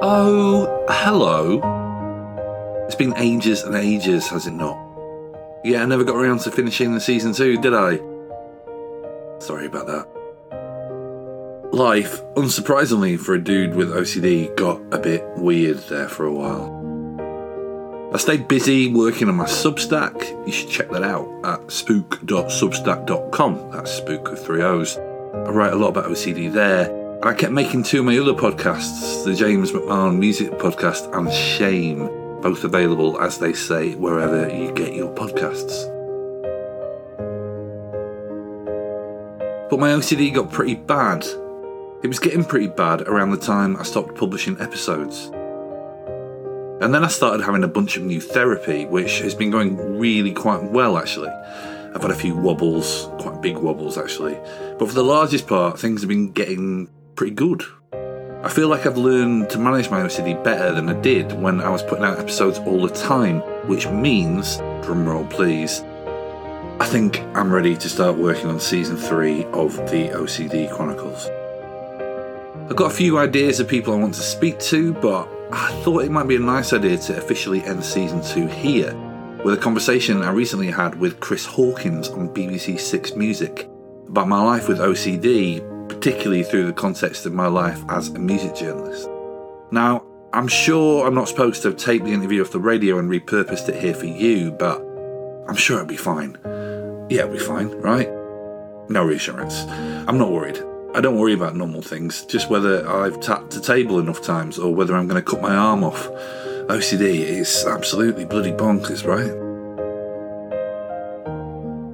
Oh, hello. It's been ages and ages, has it not? Yeah, I never got around to finishing the season two, did I? Life, unsurprisingly for a dude with OCD, got a bit weird there for a while. I stayed busy working on my Substack. You should check that out at spoook.substack.com. That's spook with three O's. I write a lot about OCD there. And I kept making two of my other podcasts, the James McMahon Music Podcast and Shame, both available, as they say, wherever you get your podcasts. But my OCD got pretty bad. It was getting pretty bad around the time I stopped publishing episodes. And then I started having a bunch of new therapy, which has been going really quite well actually. I've had a few wobbles, quite big wobbles actually. But for the largest part, things have been getting pretty good. I feel like I've learned to manage my OCD better than I did when I was putting out episodes all the time, which means, drumroll please, I think I'm ready to start working on season three of the OCD Chronicles. I've got a few ideas of people I want to speak to, but I thought it might be a nice idea to officially end season two here with a conversation I recently had with Chris Hawkins on BBC Six Music about my life with OCD, particularly through the context of my life as a music journalist. Now, I'm sure I'm not supposed to have taped the interview off the radio and repurposed it here for you, but I'm sure it'll be fine. Yeah, it'll be fine, right? No reassurance. I'm not worried. I don't worry about normal things, just whether I've tapped the table enough times or whether I'm going to cut my arm off. OCD is absolutely bloody bonkers, right?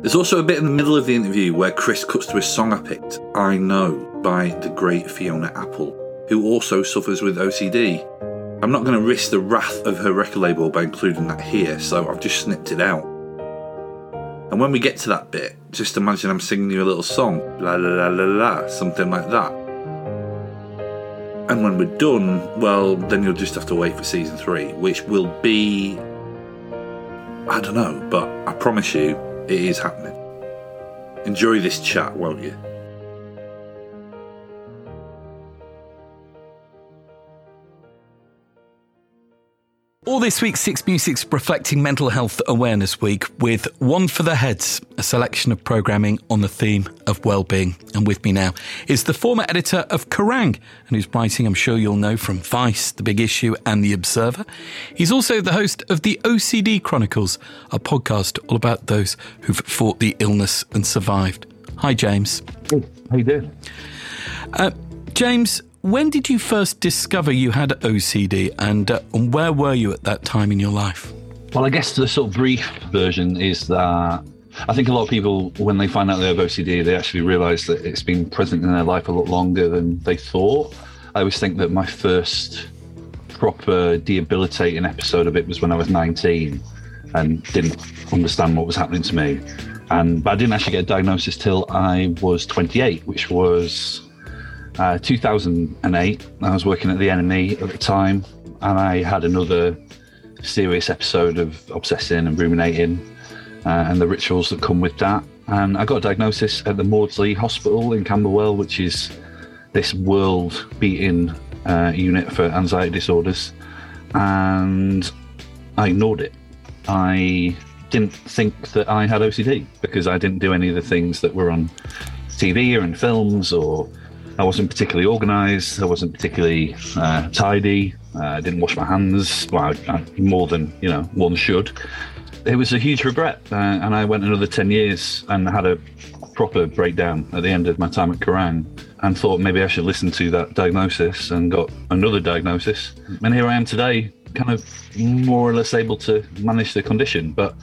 There's also a bit in the middle of the interview where Chris cuts to a song I picked, I Know, by the great Fiona Apple, who also suffers with OCD. I'm not going to risk the wrath of her record label by including that here, so I've just snipped it out. And when we get to that bit, just imagine I'm singing you a little song, la la la la la, something like that. And when we're done, well, then you'll just have to wait for season three, which will be. I don't know, but I promise you, it is happening. Enjoy this chat, won't you? All this week, Six Music's reflecting Mental Health Awareness Week with One for the Heads, a selection of programming on the theme of well-being. And with me now is the former editor of Kerrang, and whose writing I'm sure you'll know from Vice, The Big Issue, and The Observer. He's also the host of the OCD Chronicles, a podcast all about those who've fought the illness and survived. Hi, James. Hey, how you doing? Uh, James, when did you first discover you had OCD and, uh, and where were you at that time in your life? Well, I guess the sort of brief version is that I think a lot of people, when they find out they have OCD, they actually realize that it's been present in their life a lot longer than they thought. I always think that my first proper debilitating episode of it was when I was 19 and didn't understand what was happening to me. And but I didn't actually get a diagnosis till I was 28, which was uh, 2008. I was working at the NME at the time, and I had another serious episode of obsessing and ruminating uh, and the rituals that come with that. And I got a diagnosis at the Maudsley Hospital in Camberwell, which is this world beating uh, unit for anxiety disorders. And I ignored it. I didn't think that I had OCD because I didn't do any of the things that were on TV or in films, or I wasn't particularly organized. I wasn't particularly uh, tidy. Uh, I didn't wash my hands. Well, I, I, more than you know one should. It was a huge regret, uh, and I went another ten years and had a proper breakdown at the end of my time at Kerrang, and thought maybe I should listen to that diagnosis, and got another diagnosis, and here I am today, kind of more or less able to manage the condition. But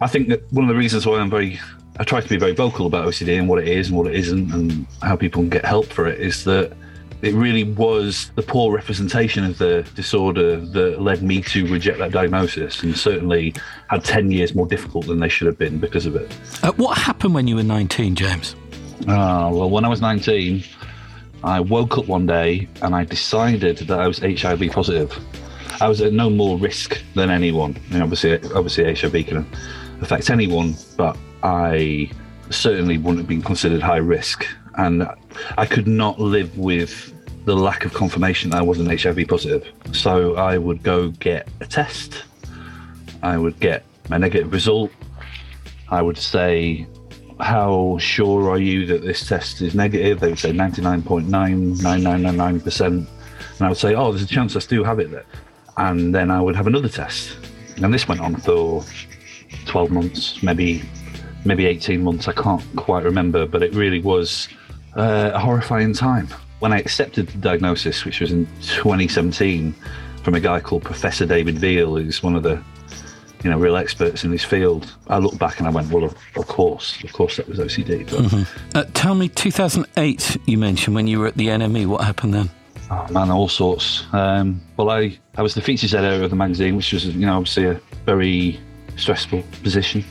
I think that one of the reasons why I'm very I try to be very vocal about OCD and what it is and what it isn't and how people can get help for it is that it really was the poor representation of the disorder that led me to reject that diagnosis and certainly had 10 years more difficult than they should have been because of it. Uh, what happened when you were 19, James? Uh, well, when I was 19, I woke up one day and I decided that I was HIV positive. I was at no more risk than anyone. And obviously, obviously HIV can affect anyone, but I certainly wouldn't have been considered high risk. And I could not live with the lack of confirmation that I wasn't HIV positive. So I would go get a test. I would get a negative result. I would say, How sure are you that this test is negative? They would say 99.99999%. And I would say, Oh, there's a chance I still have it there. And then I would have another test. And this went on for 12 months, maybe maybe 18 months. I can't quite remember, but it really was uh, a horrifying time when I accepted the diagnosis, which was in 2017, from a guy called Professor David Veale, who's one of the you know real experts in this field. I look back and I went, well, of, of course, of course, that was OCD. But, mm-hmm. uh, tell me, 2008, you mentioned when you were at the NME. What happened then? Oh man, all sorts. Um, well, I I was the features editor of the magazine, which was you know obviously a very stressful position,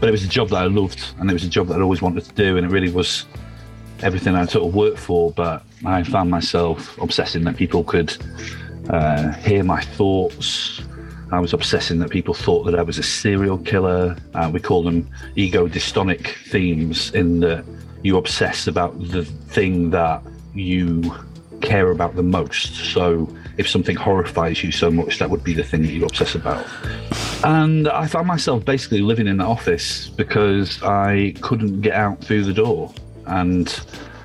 but it was a job that I loved, and it was a job that I always wanted to do, and it really was everything I sort of worked for, but I found myself obsessing that people could uh, hear my thoughts. I was obsessing that people thought that I was a serial killer. Uh, we call them ego dystonic themes, in that you obsess about the thing that you care about the most. So if something horrifies you so much, that would be the thing that you obsess about. And I found myself basically living in the office because I couldn't get out through the door and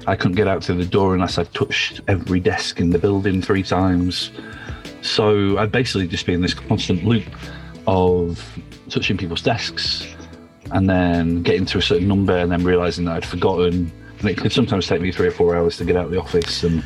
I couldn't get out through the door unless I touched every desk in the building three times. So I'd basically just be in this constant loop of touching people's desks and then getting to a certain number and then realizing that I'd forgotten. And it could sometimes take me three or four hours to get out of the office, and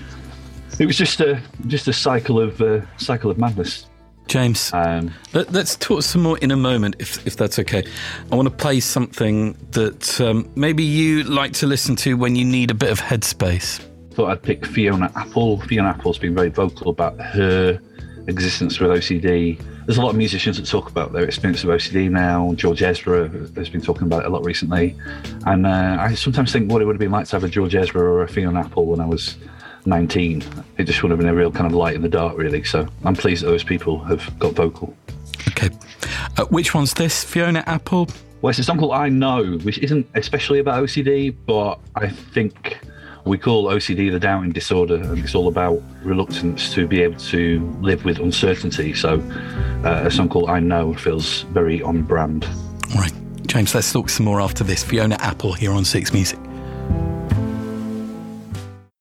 it was just a just a cycle of uh, cycle of madness. James, um, let, us talk some more in a moment, if, if that's okay. I want to play something that um, maybe you like to listen to when you need a bit of headspace. Thought I'd pick Fiona Apple. Fiona Apple's been very vocal about her existence with OCD. There's a lot of musicians that talk about their experience of OCD now. George Ezra has been talking about it a lot recently. And uh, I sometimes think what it would have been like to have a George Ezra or a Fiona Apple when I was 19. It just would have been a real kind of light in the dark, really. So I'm pleased that those people have got vocal. Okay. Uh, which one's this? Fiona Apple? Well, it's a song called I Know, which isn't especially about OCD, but I think we call OCD the doubting disorder, and it's all about reluctance to be able to live with uncertainty. So uh, a song called I Know feels very on brand. All right. James, let's talk some more after this. Fiona Apple here on Six Music.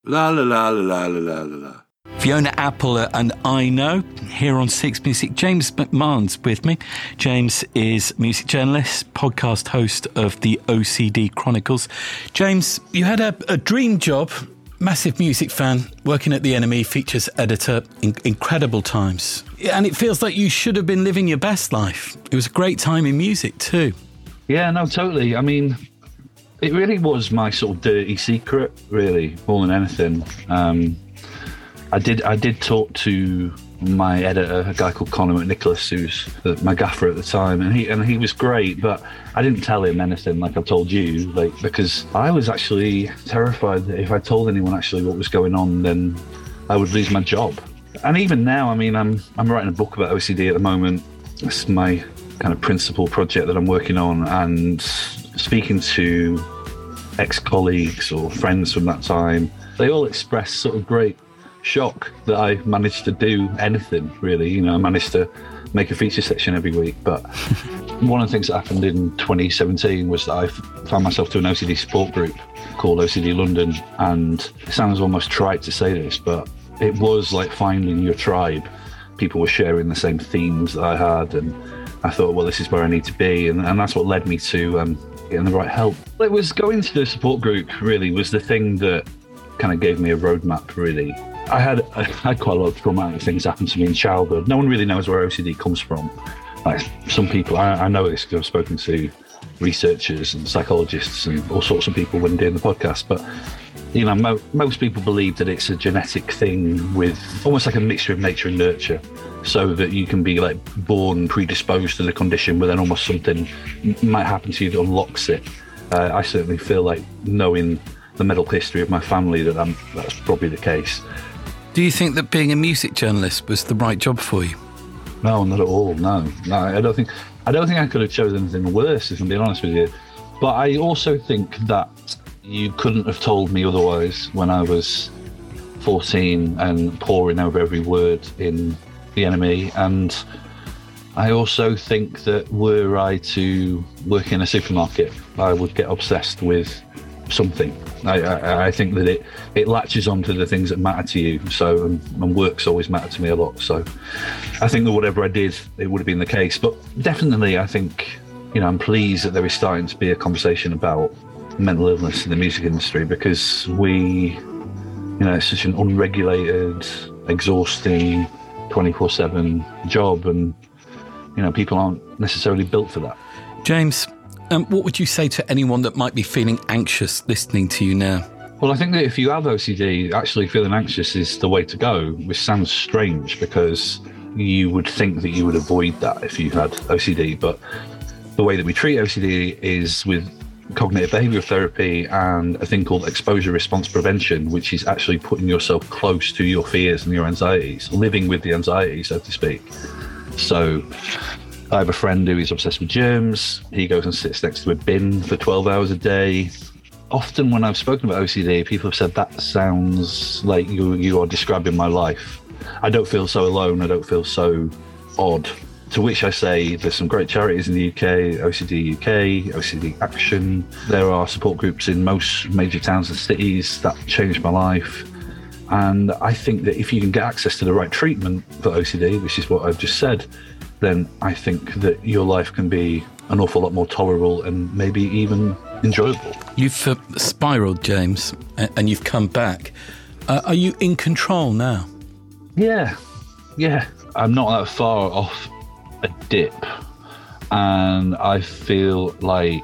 La la la la la la la la. Fiona Apple and I Know here on Six Music. James McMahon's with me. James is music journalist, podcast host of the OCD Chronicles. James, you had a, a dream job, massive music fan, working at the NME features editor, in, incredible times. And it feels like you should have been living your best life. It was a great time in music too. Yeah, no, totally. I mean, it really was my sort of dirty secret, really, more than anything. Um, I did I did talk to my editor, a guy called Conor McNicholas, who's my gaffer at the time, and he and he was great. But I didn't tell him anything like I told you, like because I was actually terrified that if I told anyone actually what was going on, then I would lose my job. And even now, I mean, I'm I'm writing a book about OCD at the moment. It's my kind of principal project that I'm working on, and speaking to ex colleagues or friends from that time, they all expressed sort of great shock that I managed to do anything really. You know, I managed to make a feature section every week. But one of the things that happened in 2017 was that I found myself to an OCD support group called OCD London. And it sounds almost trite to say this, but it was like finding your tribe. People were sharing the same themes that I had. And I thought, well, this is where I need to be. And, and that's what led me to um, getting the right help. It was going to the support group really was the thing that kind of gave me a roadmap really. I had I had quite a lot of traumatic things happen to me in childhood. No one really knows where OCD comes from. Like some people, I, I know this because I've spoken to researchers and psychologists and all sorts of people when doing the podcast. But you know, mo- most people believe that it's a genetic thing with almost like a mixture of nature and nurture so that you can be like born predisposed to the condition, but then almost something might happen to you that unlocks it. Uh, I certainly feel like knowing the medical history of my family that I'm, that's probably the case. Do you think that being a music journalist was the right job for you? No, not at all. No, no. I don't think. I don't think I could have chosen anything worse, if I'm being honest with you. But I also think that you couldn't have told me otherwise when I was 14 and poring over every word in The NME. And I also think that were I to work in a supermarket, I would get obsessed with something. I, I, I think that it, it latches onto the things that matter to you. So, and, and work's always mattered to me a lot. So, I think that whatever I did, it would have been the case. But definitely, I think, you know, I'm pleased that there is starting to be a conversation about mental illness in the music industry because we, you know, it's such an unregulated, exhausting, 24 7 job. And, you know, people aren't necessarily built for that. James, um, what would you say to anyone that might be feeling anxious listening to you now? Well, I think that if you have OCD, actually feeling anxious is the way to go, which sounds strange because you would think that you would avoid that if you had OCD. But the way that we treat OCD is with cognitive behavioral therapy and a thing called exposure response prevention, which is actually putting yourself close to your fears and your anxieties, living with the anxiety, so to speak. So I have a friend who is obsessed with germs. He goes and sits next to a bin for 12 hours a day. Often, when I've spoken about OCD, people have said that sounds like you, you are describing my life. I don't feel so alone. I don't feel so odd. To which I say there's some great charities in the UK, OCD UK, OCD Action. There are support groups in most major towns and cities that changed my life. And I think that if you can get access to the right treatment for OCD, which is what I've just said, then I think that your life can be an awful lot more tolerable and maybe even enjoyable. You've uh, spiraled, James, and you've come back. Uh, are you in control now? Yeah, yeah. I'm not that far off a dip, and I feel like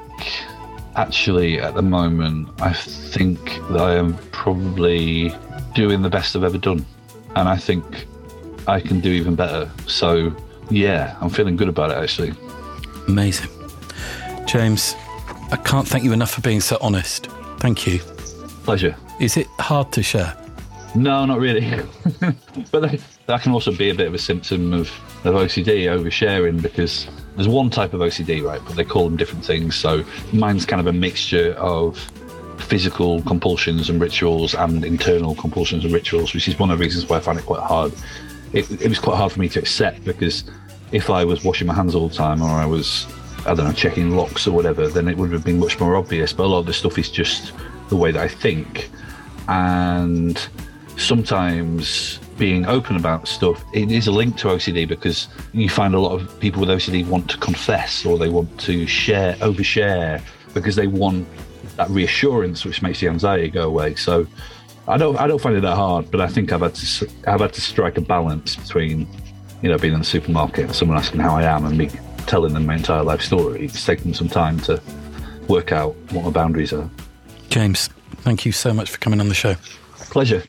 actually at the moment, I think that I am probably doing the best I've ever done, and I think I can do even better. So yeah, I'm feeling good about it actually. Amazing. James, I can't thank you enough for being so honest. Thank you. Pleasure. Is it hard to share? No, not really. but that, that, can also be a bit of a symptom of, of OCD, oversharing, because there's one type of OCD, right? But they call them different things. So mine's kind of a mixture of physical compulsions and rituals and internal compulsions and rituals, which is one of the reasons why I find it quite hard. It, it was quite hard for me to accept because if I was washing my hands all the time or I was, I don't know, checking locks or whatever, then it would have been much more obvious. But a lot of the stuff is just the way that I think. And sometimes being open about stuff, it is a link to OCD because you find a lot of people with OCD want to confess or they want to share, overshare because they want that reassurance which makes the anxiety go away. So I don't I don't find it that hard, but I think I've had to I've had to strike a balance between you know, being in the supermarket and someone asking how I am and me telling them my entire life story, it's taken some time to work out what my boundaries are. James, thank you so much for coming on the show. Pleasure.